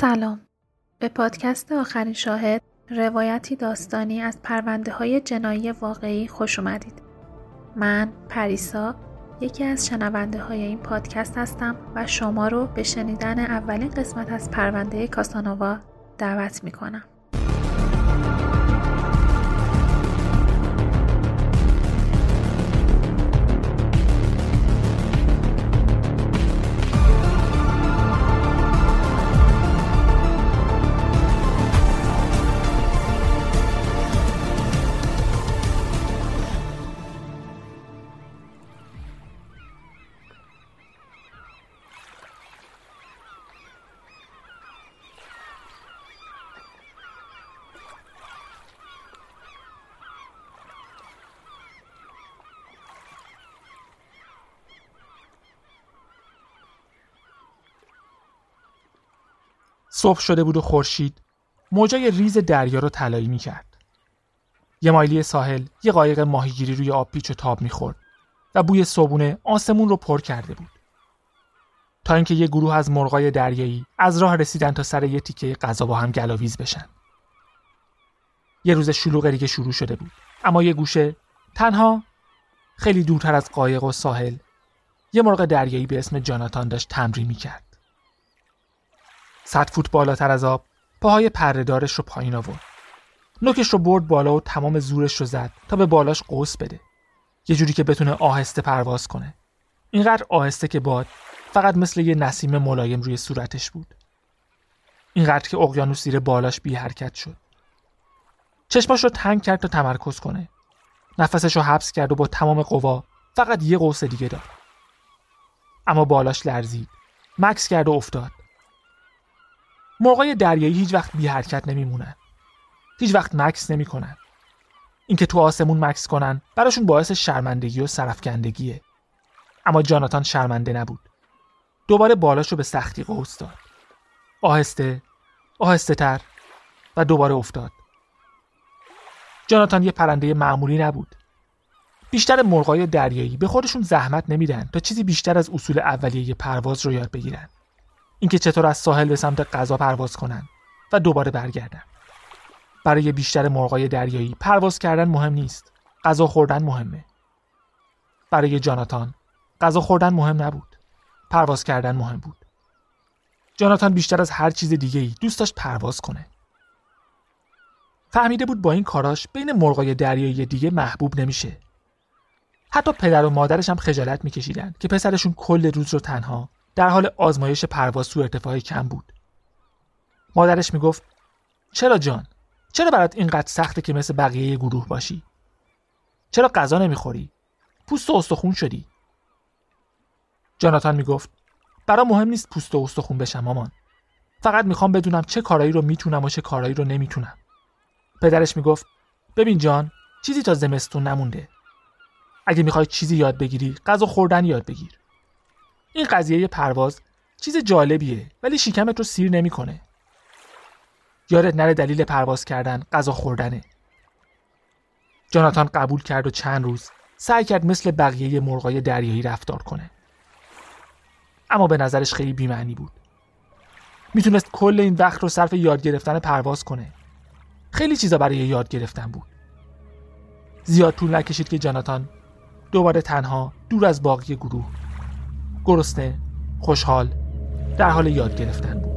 سلام به پادکست آخرین شاهد روایتی داستانی از پرونده های جنایی واقعی خوش اومدید من پریسا یکی از شنونده های این پادکست هستم و شما رو به شنیدن اولین قسمت از پرونده کاسانووا دعوت می کنم. صبح شده بود و خورشید موجای ریز دریا رو طلایی می‌کرد. یه مایلی ساحل یه قایق ماهیگیری روی آب پیچ و تاب می‌خورد و بوی صبونه آسمون رو پر کرده بود. تا اینکه یه گروه از مرغای دریایی از راه رسیدن تا سر یه تیکه غذا با هم گلاویز بشن. یه روز شلوغ دیگه شروع شده بود اما یه گوشه تنها خیلی دورتر از قایق و ساحل یه مرغ دریایی به اسم جاناتان داشت تمرین می‌کرد. صد فوت بالاتر از آب پاهای پردهدارش رو پایین آورد. نوکش رو برد بالا و تمام زورش رو زد تا به بالاش قوس بده. یه جوری که بتونه آهسته پرواز کنه. اینقدر آهسته که باد فقط مثل یه نسیم ملایم روی صورتش بود. اینقدر که اقیانوس زیر بالاش بی حرکت شد. چشماش رو تنگ کرد تا تمرکز کنه. نفسش رو حبس کرد و با تمام قوا فقط یه قوس دیگه داد. اما بالاش لرزید. مکس کرد و افتاد. مرغای دریایی هیچ وقت بی حرکت نمیمونن. هیچ وقت مکس نمی‌کنن. اینکه تو آسمون مکس کنن براشون باعث شرمندگی و سرفکندگیه. اما جاناتان شرمنده نبود. دوباره بالاشو به سختی قوس داد. آهسته، آهسته تر و دوباره افتاد. جاناتان یه پرنده معمولی نبود. بیشتر مرغای دریایی به خودشون زحمت نمیدن تا چیزی بیشتر از اصول اولیه پرواز رو یاد بگیرن. اینکه چطور از ساحل به سمت غذا پرواز کنن و دوباره برگردن. برای بیشتر مرغای دریایی پرواز کردن مهم نیست. غذا خوردن مهمه. برای جاناتان غذا خوردن مهم نبود. پرواز کردن مهم بود. جاناتان بیشتر از هر چیز دیگه ای دوست داشت پرواز کنه. فهمیده بود با این کاراش بین مرغای دریایی دیگه محبوب نمیشه. حتی پدر و مادرش هم خجالت میکشیدن که پسرشون کل روز رو تنها در حال آزمایش پرواز تو ارتفاع کم بود. مادرش می‌گفت چرا جان؟ چرا برات اینقدر سخته که مثل بقیه گروه باشی؟ چرا غذا نمی‌خوری؟ پوست و استخون شدی. جاناتان می‌گفت برا مهم نیست پوست و استخون بشم مامان. فقط می‌خوام بدونم چه کارایی رو می‌تونم و چه کارایی رو نمی‌تونم. پدرش می‌گفت ببین جان چیزی تا زمستون نمونده. اگه می‌خوای چیزی یاد بگیری غذا خوردن یاد بگیر. این قضیه پرواز چیز جالبیه ولی شکمت رو سیر نمی‌کنه. یادت نره دلیل پرواز کردن غذا خوردنه. جاناتان قبول کرد و چند روز سعی کرد مثل بقیه مرغای دریایی رفتار کنه. اما به نظرش خیلی بیمعنی بود. می‌تونست کل این وقت رو صرف یاد گرفتن پرواز کنه. خیلی چیزا برای یاد گرفتن بود. زیاد طول نکشید که جاناتان دوباره تنها دور از باقی گروه گرسنه خوشحال در حال یاد گرفتن بود.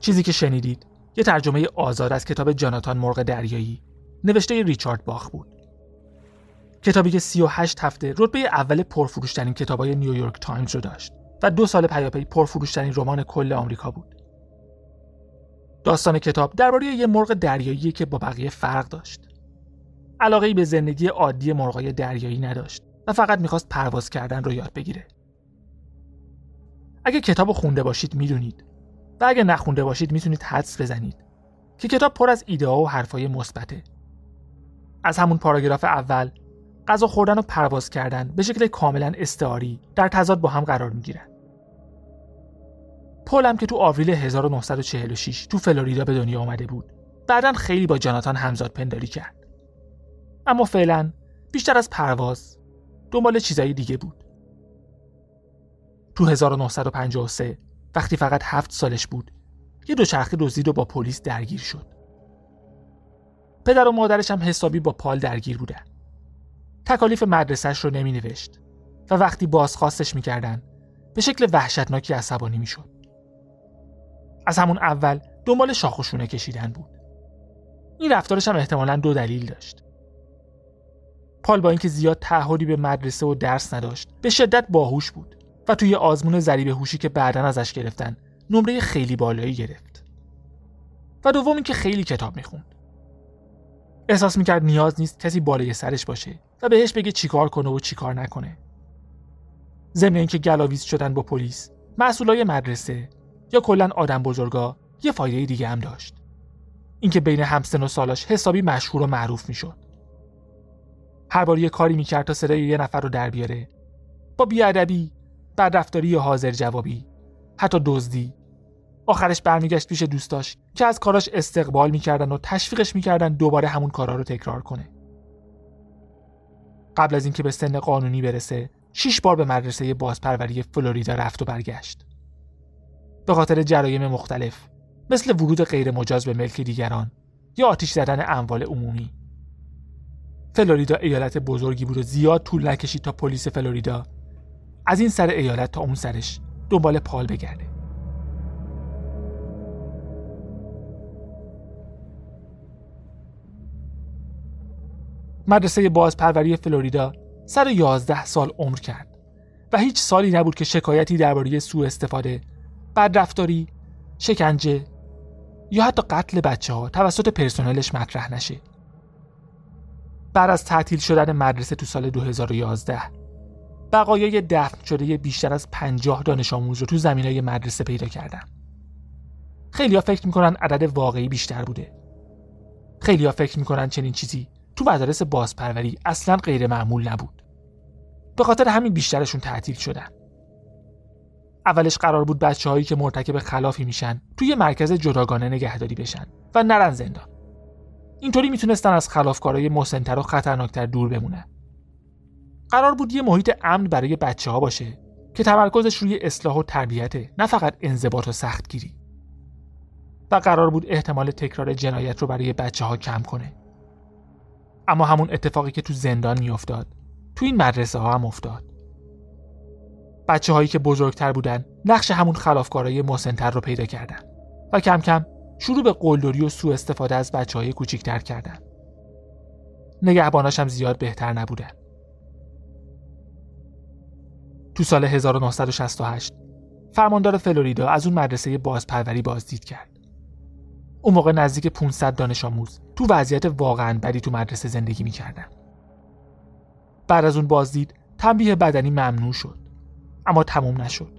چیزی که شنیدید یه ترجمه آزاد از کتاب جاناتان مرغ دریایی نوشته ریچارد باخ بود. کتابی که 38 هفته رتبه اول پرفروشترین کتابای نیویورک تایمز رو داشت و دو سال پیاپی پرفروشترین رمان کل آمریکا بود. داستان کتاب درباره یه مرغ دریایی که با بقیه فرق داشت. علاقه به زندگی عادی مرغای دریایی نداشت و فقط می‌خواست پرواز کردن رو یاد بگیره. اگه کتاب خونده باشید می‌دونید و اگه نخونده باشید می‌تونید حدس بزنید که کتاب پر از ایده و حرفای مثبته. از همون پاراگراف اول غذا خوردن و پرواز کردن به شکل کاملا استعاری در تضاد با هم قرار می گیرن. پولم که تو آوریل 1946 تو فلوریدا به دنیا آمده بود. بعدا خیلی با جاناتان همزاد پنداری کرد. اما فعلا بیشتر از پرواز دنبال چیزایی دیگه بود. تو 1953 وقتی فقط هفت سالش بود یه دوچرخه دزدید و با پلیس درگیر شد. پدر و مادرش هم حسابی با پال درگیر بودن. تکالیف مدرسهش رو نمی نوشت و وقتی بازخواستش می‌کردن به شکل وحشتناکی عصبانی می‌شد. از همون اول دنبال شاخشونه کشیدن بود. این رفتارش هم احتمالا دو دلیل داشت. پال با اینکه زیاد تعهدی به مدرسه و درس نداشت به شدت باهوش بود و توی آزمون ذریب هوشی که بعدا ازش گرفتن نمره خیلی بالایی گرفت. و دوم اینکه خیلی کتاب می‌خوند. احساس می‌کرد نیاز نیست کسی بالای سرش باشه و بهش بگه چیکار کنه و چیکار نکنه. ضمن اینکه گلاویز شدن با پلیس، مسئولای مدرسه یا کلا آدم بزرگا یه فایده دیگه هم داشت. اینکه بین همسن و سالاش حسابی مشهور و معروف می‌شد. هر بار یه کاری می‌کرد تا صدای یه نفر رو در بیاره. با بیادبی، بدرفتاری یا حاضر جوابی، حتی دزدی. آخرش برمیگشت پیش دوستاش که از کاراش استقبال می‌کردن و تشویقش می‌کردن دوباره همون کارا رو تکرار کنه. قبل از اینکه به سن قانونی برسه شیش بار به مدرسه بازپروری فلوریدا رفت و برگشت. به خاطر جرایم مختلف مثل ورود غیر مجاز به ملک دیگران یا آتیش زدن اموال عمومی. فلوریدا ایالت بزرگی بود و زیاد طول نکشید تا پلیس فلوریدا از این سر ایالت تا اون سرش دنبال پال بگرده. مدرسه بازپروری فلوریدا سر یازده سال عمر کرد و هیچ سالی نبود که شکایتی درباره سوء استفاده، بدرفتاری، شکنجه یا حتی قتل بچه ها توسط پرسنلش مطرح نشه. بعد از تعطیل شدن مدرسه تو سال 2011 بقایای دفن شده بیشتر از پنجاه دانش آموز رو تو زمین های مدرسه پیدا کردن. خیلی ها فکر می‌کنن عدد واقعی بیشتر بوده. خیلی ها فکر می‌کنن چنین چیزی تو مدارس بازپروری اصلا غیر معمول نبود. به خاطر همین بیشترشون تعطیل شدن. اولش قرار بود بچه هایی که مرتکب خلافی میشن توی مرکز جداگانه نگهداری بشن و نرن زندان. اینطوری می‌تونستن از خلافکارای مسنتر و خطرناکتر دور بمونن. قرار بود یه محیط امن برای بچه ها باشه که تمرکزش روی اصلاح و تربیته نه فقط انضباط و سختگیری. و قرار بود احتمال تکرار جنایت رو برای بچه ها کم کنه. اما همون اتفاقی که تو زندان میافتاد. تو این مدرسه ها هم افتاد. بچه هایی که بزرگتر بودن نقش همون خلافکارای مسنتر رو پیدا کردن و کم کم شروع به قلدری و سوء استفاده از بچه های کوچیکتر کردن. نگهباناش هم زیاد بهتر نبودن. تو سال 1968 فرماندار فلوریدا از اون مدرسه بازپروری بازدید کرد. اون موقع نزدیک 500 دانش آموز. تو وضعیت واقعا بدی تو مدرسه زندگی می‌کردن. بعد از اون بازدید تنبیه بدنی ممنوع شد اما تموم نشد.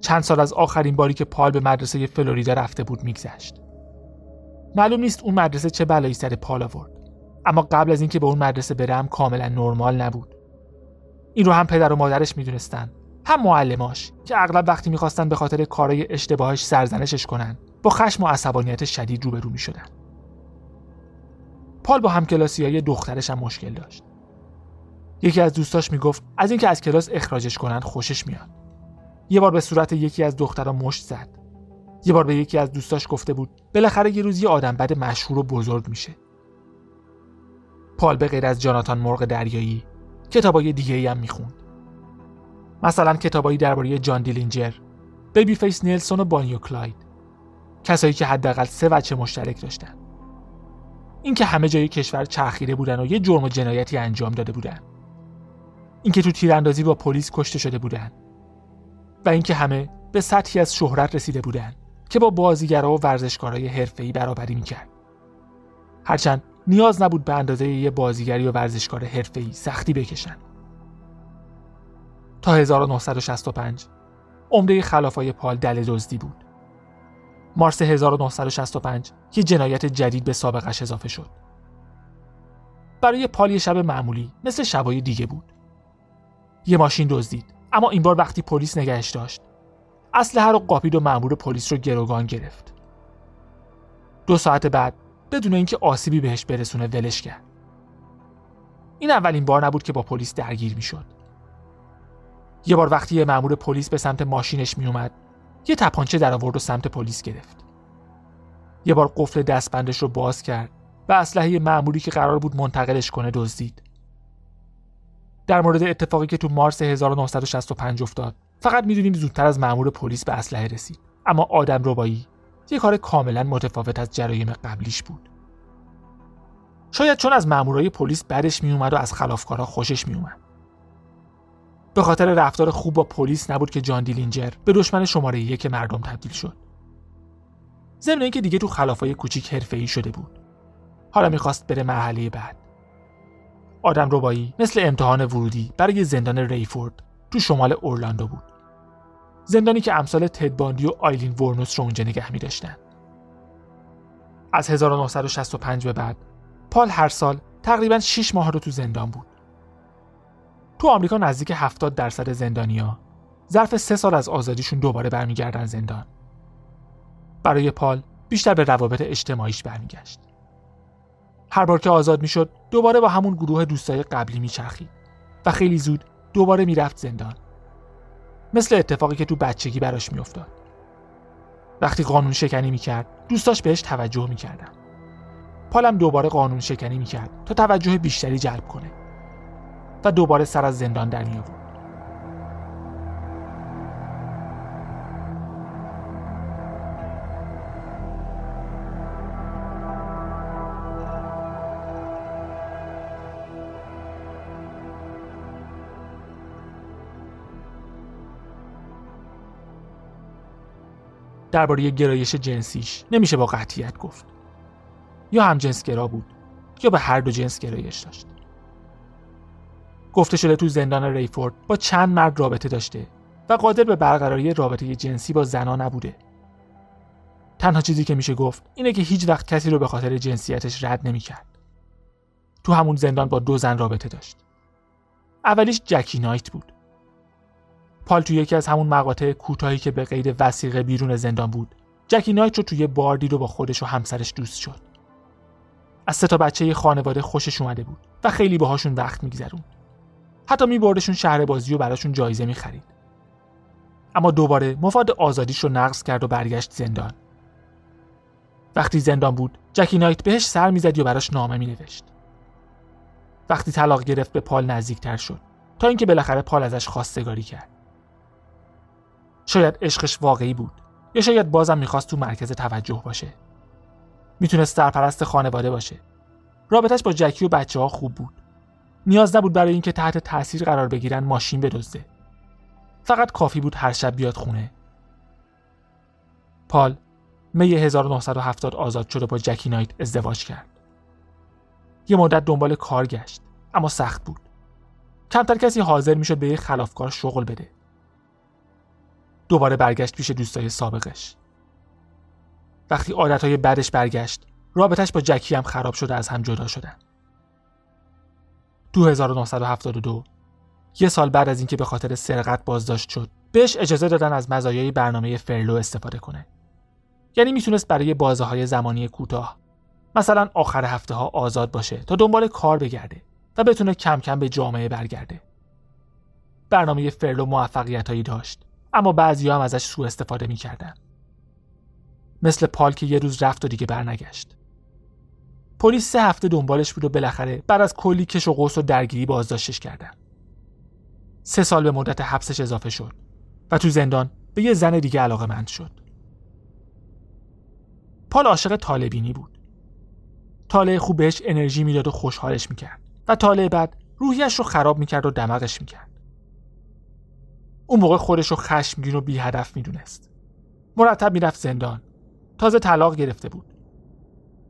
چند سال از آخرین باری که پال به مدرسه فلوریدا رفته بود میگذشت. معلوم نیست اون مدرسه چه بلایی سر پال آورد اما قبل از اینکه به اون مدرسه برم کاملا نرمال نبود. این رو هم پدر و مادرش می‌دونستن هم معلماش که اغلب وقتی می‌خواستن به خاطر کارای اشتباهش سرزنشش کنن با خشم و عصبانیت شدید روبرو می شدن. پال با همکلاسی های دخترش هم مشکل داشت. یکی از دوستاش می‌گفت از اینکه از کلاس اخراجش کنن خوشش میاد. یه بار به صورت یکی از دخترها مشت زد. یه بار به یکی از دوستاش گفته بود بالاخره یه روز یه آدم بد مشهور و بزرگ میشه. پال به غیر از جاناتان مرغ دریایی کتابای دیگه ای هم می‌خوند. مثلا کتابایی درباره جان دیلینجر، بیبی فیس نیلسون و بانی و کلاید. کسایی که حداقل سه وجه مشترک داشتن اینکه همه جای کشور چرخیده بودن و یه جرم و جنایتی انجام داده بودن. اینکه تو تیراندازی با پلیس کشته شده بودن. و اینکه همه به سطحی از شهرت رسیده بودن که با بازیگرا و ورزشکارای حرفه‌ای برابری می‌کرد. هرچند نیاز نبود به اندازه یه بازیگری و ورزشکار حرفه‌ای سختی بکشن. تا 1965 عمده خلافای پال دل دزدی بود. مارس 1965 یه جنایت جدید به سابقش اضافه شد. برای پالی شب معمولی مثل شبای دیگه بود. یه ماشین دزدید اما این بار وقتی پلیس نگهش داشت اسلحه رو قاپید و مأمور پلیس رو گروگان گرفت دو ساعت بعد بدون اینکه آسیبی بهش برسونه ولش کرد این اولین بار نبود که با پلیس درگیر می‌شد یه بار وقتی یه مأمور پلیس به سمت ماشینش میومد یه تپانچه در آورد و سمت پلیس گرفت. یه بار قفل دستبندش رو باز کرد و اسلحه مأموری که قرار بود منتقلش کنه دزدید. در مورد اتفاقی که تو مارس 1965 افتاد فقط می‌دونیم زودتر از مأمور پلیس به اسلحه رسید. اما آدم ربایی یه کار کاملا متفاوت از جرایم قبلیش بود. شاید چون از مامورای پلیس بدش میومد و از خلافکارا خوشش میومد به خاطر رفتار خوب با پلیس نبود که جان دیلینجر به دشمن شماره یک مردم تبدیل شد ضمن اینکه دیگه تو خلافای کوچیک حرفه‌ای شده بود حالا می‌خواست بره مرحله بعد آدم ربایی مثل امتحان ورودی برای زندان ریفورد تو شمال اورلاندو بود زندانی که امثال تدباندی و آیلین ورنوس رو اونجا نگه می داشتن. از 1965 به بعد پال هر سال تقریبا 6 ماه رو تو زندان بود. تو آمریکا نزدیک 70 درصد زندانیا ظرف سه سال از آزادیشون دوباره برمیگردن زندان. برای پال بیشتر به روابط اجتماعیش برمیگشت. هر بار که آزاد می‌شد دوباره با همون گروه دوستای قبلی میچرخید و خیلی زود دوباره می‌رفت زندان. مثل اتفاقی که تو بچگی براش میافتاد. وقتی قانون شکنی می‌کرد دوستاش بهش توجه می‌کردن. پالم دوباره قانون شکنی می‌کرد تا توجه بیشتری جلب کنه و دوباره سر از زندان در می آورد. درباره گرایش جنسیش نمیشه با قطعیت گفت یا هم گرا بود یا به هر دو جنس گرایش داشت گفته شده تو زندان ریفورد با چند مرد رابطه داشته و قادر به برقراری رابطه جنسی با زنا نبوده تنها چیزی که میشه گفت اینه که هیچ وقت کسی رو به خاطر جنسیتش رد نمی‌کرد. تو همون زندان با دو زن رابطه داشت. اولیش جکی نایت بود. پال توی یکی از همون مقاطع کوتاهی که به قید وسیقه بیرون زندان بود جکی نایت رو توی بار دید و با خودش و همسرش دوست شد از سه تا بچه خانواده خوشش اومده بود و خیلی باهاشون وقت میگذرون حتی میبردشون شهر بازی و براشون جایزه می‌خرید. اما دوباره مفاد آزادیش رو نقض کرد و برگشت زندان. وقتی زندان بود جکی نایت بهش سر می‌زد و براش نامه مینوشت. وقتی طلاق گرفت به پال نزدیکتر شد تا اینکه بالاخره پال ازش خواستگاری کرد. شاید عشقش واقعی بود یا شاید بازم می‌خواست تو مرکز توجه باشه. می‌تونست سرپرست خانواده باشه. رابطش با جکی و بچه ها خوب بود. نیاز نبود برای اینکه تحت تاثیر قرار بگیرن ماشین بدزده. فقط کافی بود هر شب بیاد خونه. پال می 1970 آزاد شده با جکی نایت ازدواج کرد. یه مدت دنبال کار گشت اما سخت بود. کمتر کسی حاضر می‌شد به یه خلافکار شغل بده. دوباره برگشت پیش دوستای سابقش. وقتی عادتهای بعدش برگشت رابطش با جکی هم خراب شده از هم جدا شدن. 2972 یه سال بعد از اینکه به خاطر سرقت بازداشت شد بهش اجازه دادن از مزایای برنامه فرلو استفاده کنه. یعنی می‌تونست برای بازه های زمانی کوتاه مثلا آخر هفته ها آزاد باشه تا دنبال کار بگرده و بتونه کم کم به جامعه برگرده. برنامه فرلو موفقیت هایی داشت اما بعضی هم ازش سوء استفاده می‌کردن. مثل پال که یه روز رفت و دیگه برنگشت. پلیس سه هفته دنبالش بود و بالاخره بعد از کلی کش و قوس و درگیری بازداشتش کردن. سه سال به مدت حبسش اضافه شد و تو زندان به یه زن دیگه علاقه مند شد. پال عاشق طالبینی بود. طالع خوب بهش انرژی می‌داد و خوشحالش می‌کرد و طالع بعد روحیش رو خراب می‌کرد و دماغش می‌کرد. اون موقع خودش رو خشمگین و بی هدف می‌دونست. مرتب می‌رفت زندان. تازه طلاق گرفته بود.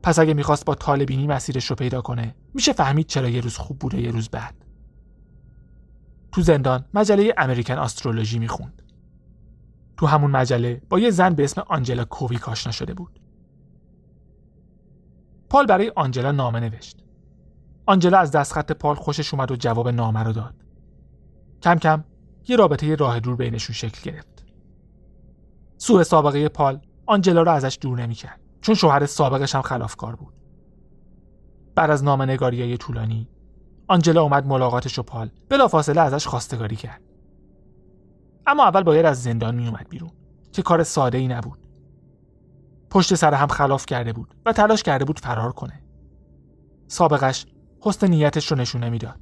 پس اگه می‌خواست با طالبینی مسیرش رو پیدا کنه میشه فهمید چرا یه روز خوب بوده یه روز بد. تو زندان مجله امریکن آسترولوژی می‌خوند. تو همون مجله با یه زن به اسم آنجلا کوویک آشنا شده بود. پال برای آنجلا نامه نوشت. آنجلا از دستخط پال خوشش اومد و جواب نامه رو داد. کم کم یه رابطه راه دور بینشون شکل گرفت. سوء سابقه پال آنجلا را ازش دور نمی‌کرد. چون شوهر سابقش هم خلافکار بود. بعد از نام های طولانی آنجلا اومد ملاقاتش و پال. بلافاصله ازش خواستگاری کرد. اما اول باید از زندان میومد بیرون که کار ساده ای نبود. پشت سر هم خلاف کرده بود و تلاش کرده بود فرار کنه. سابقش حسن نیتش رو نشونه می‌داد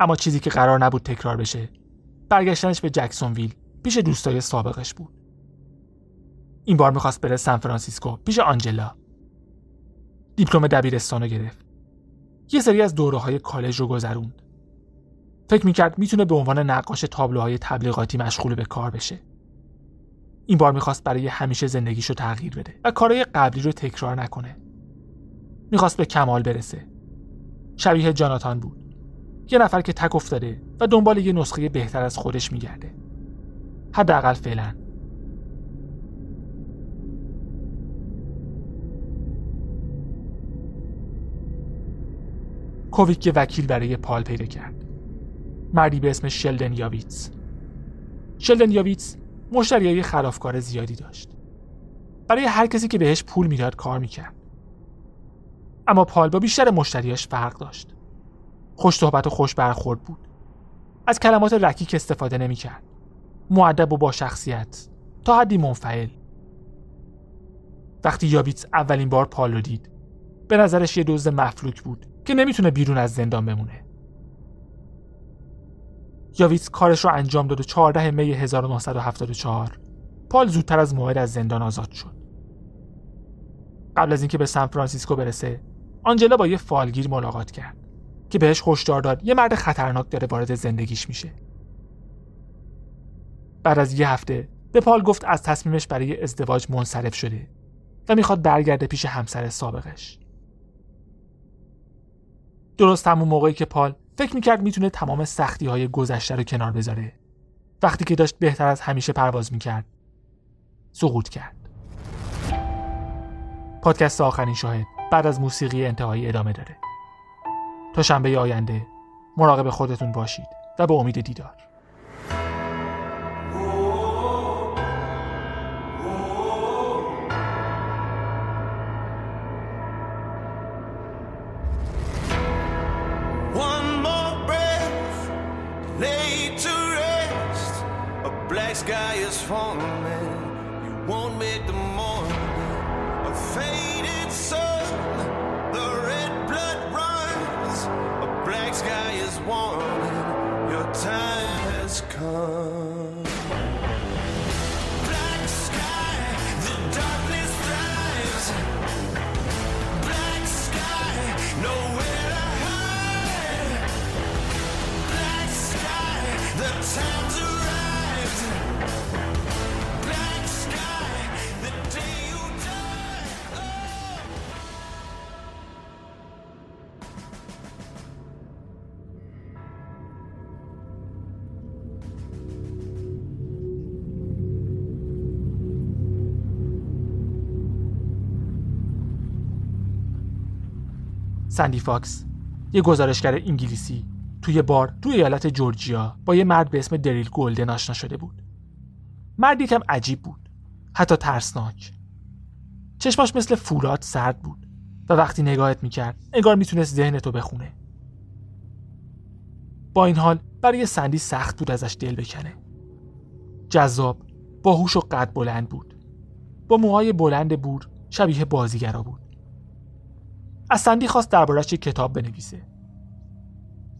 اما چیزی که قرار نبود تکرار بشه برگشتنش به جکسونویل پیش دوستای سابقش بود. این بار می‌خواست بره سان فرانسیسکو پیش آنجلا. دیپلم دبیرستان رو گرفت. یه سری از دوره های کالج رو گذروند. فکر می‌کرد می‌تونه به عنوان نقاش تابلوهای تبلیغاتی مشغول به کار بشه. این بار می‌خواست برای همیشه زندگیشو تغییر بده و کارهای قبلی رو تکرار نکنه. می‌خواست به کمال برسه. شبیه جاناتان بود. یه نفر که تک افتاده و دنبال یه نسخه بهتر از خودش میگرده. حداقل فعلا. کوویک وکیل برای پال پیدا کرد. مردی به اسم شلدن یاویتس. شلدن یاویتس مشتریای خلافکار زیادی داشت. برای هر کسی که بهش پول می‌داد کار می‌کرد. اما پال با بیشتر مشتریاش فرق داشت. خوش صحبت و خوش برخورد بود. از کلمات رکیک استفاده نمی‌کرد. معدب و با شخصیت. تا حدی منفعل. وقتی یابیتس اولین بار پال رو دید به نظرش یه دزد مفلوک بود که نمی‌تونه بیرون از زندان بمونه. یاویتس کارش رو انجام داد و 14 می 1974 پال زودتر از موعد از زندان آزاد شد. قبل از اینکه به سان فرانسیسکو برسه آنجلا با یه فالگیر ملاقات کرد که بهش هشدار داد یه مرد خطرناک داره وارد زندگیش میشه. بعد از یه هفته به پال گفت از تصمیمش برای ازدواج منصرف شده و می‌خواد برگرده پیش همسر سابقش. درست همون موقعی که پال فکر می‌کرد می‌تونه تمام سختی های گذشته رو کنار بذاره. وقتی که داشت بهتر از همیشه پرواز می‌کرد سقوط کرد. پادکست آخرین شاهد بعد از موسیقی انتهایی ادامه داره. تا شنبه آینده مراقب خودتون باشید و به امید دیدار. make the morning. سندی فاکس یه گزارشگر انگلیسی توی بار توی ایالت جورجیا با یه مرد به اسم دریل گلدن آشنا شده بود. مرد یکم عجیب بود حتی ترسناک. چشماش مثل فولاد سرد بود و وقتی نگاهت می‌کرد انگار می‌تونست ذهنتو بخونه. با این حال برای سندی سخت بود ازش دل بکنه. جذاب باهوش و قد بلند بود. با موهای بلند بور شبیه بازیگرا بود. از سندی خواست دربارهش یک کتاب بنویسه.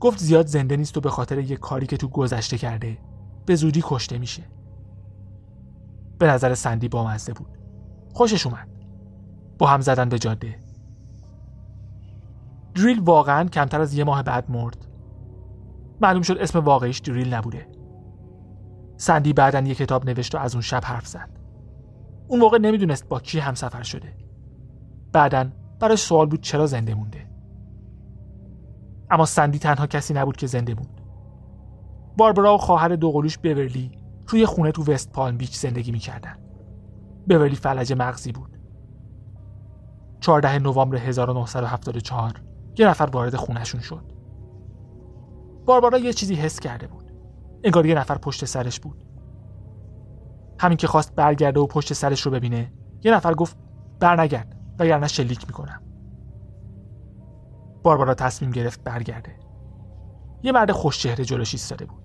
گفت زیاد زنده نیست و به خاطر یک کاری که تو گذشته کرده به زودی کشته میشه. به نظر سندی بامزه بود. خوشش اومد. با هم زدن به جاده. دریل واقعا کمتر از یه ماه بعد مرد. معلوم شد اسم واقعیش دریل نبوده. سندی بعدا یه کتاب نوشت و از اون شب حرف زد. اون موقع نمی‌دونست با کی همسفر شده. بعدا براش سوال بود چرا زنده مونده. اما سندی تنها کسی نبود که زنده بود باربرا و خواهر دوقلوش بورلی روی خونه تو وست پالم بیچ زندگی می‌کردن. بورلی فلج مغزی بود. 14 نوامبر 1974 یه نفر وارد خونهشون شد. باربارا یه چیزی حس کرده بود. انگار یه نفر پشت سرش بود. همین که خواست برگرده و پشت سرش رو ببینه یه نفر گفت برنگرد. وگرنه شلیک می‌کنم. باربارا تصمیم گرفت برگرده. یه مرد خوشچهره جلوش ایستاده بود.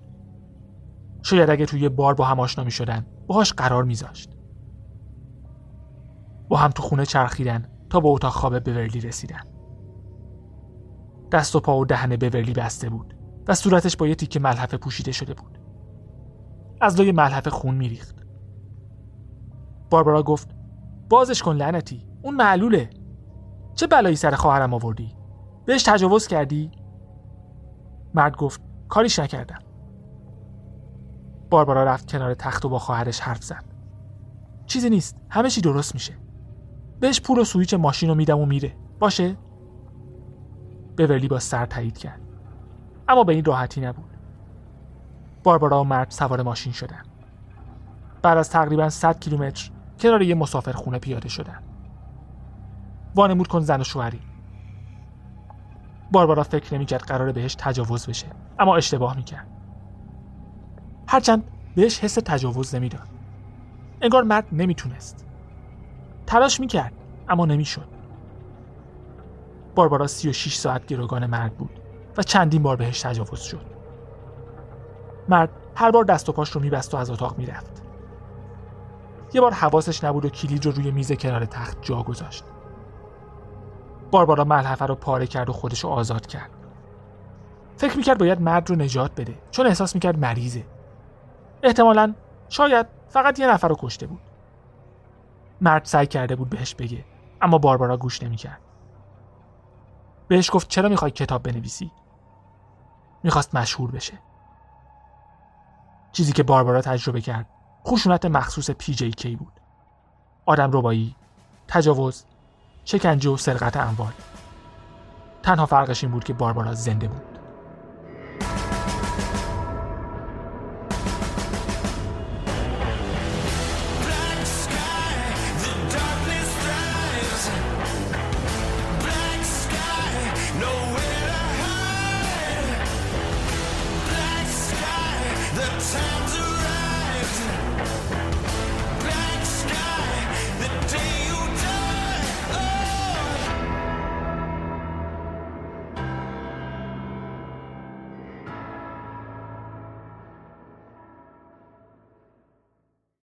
شاید اگه توی بار با هم آشنا می شدن باهاش قرار میذاشت. با هم تو خونه چرخیدن تا به اتاق خواب بورلی رسیدن. دست و پا و دهن بورلی بسته بود و صورتش با یه تیکه ملحفه پوشیده شده بود. از لای ملحفه خون میریخت. باربارا گفت بازش کن لعنتی. اون معلوله. چه بلایی سر خواهرم آوردی؟ بهش تجاوز کردی؟ مرد گفت کاریش نکردم. باربارا رفت کنار تخت و با خواهرش حرف زد. چیزی نیست همه چی درست میشه. بهش پول و سویچ ماشین رو میدم و میره. باشه؟ بورلی با سر تایید کرد. اما به این راحتی نبود. باربارا و مرد سوار ماشین شدن. بعد از تقریبا 100 کیلومتر کنار یه مسافرخونه پیاده شدن. وانمود کن زن و شوهری. باربارا فکر نمی‌کرد قرار بهش تجاوز بشه اما اشتباه می‌کرد. هرچند بهش حس تجاوز نمی‌داد. انگار مرد نمی‌تونست. تلاش می‌کرد اما نمی‌شد. باربارا 36 ساعت گروگان مرد بود و چندین بار بهش تجاوز شد. مرد هر بار دست و پاش رو میبست و از اتاق می‌رفت. یه بار حواسش نبود و کلید رو روی میز کنار تخت جا گذاشت. باربارا ملحفه رو پاره کرد و خودش رو آزاد کرد. فکر می‌کرد باید مرد رو نجات بده چون احساس می‌کرد مریضه. احتمالا شاید فقط یه نفر رو کشته بود. مرد سعی کرده بود بهش بگه اما باربارا گوش نمی‌کرد. بهش گفت چرا می‌خوای کتاب بنویسی؟ می‌خواست مشهور بشه. چیزی که باربارا تجربه کرد خشونت مخصوص پی جی کی بود. آدم ربایی تجاوز شکنجه و سرقت اموال. تنها فرقش این بود که باربارا زنده بود.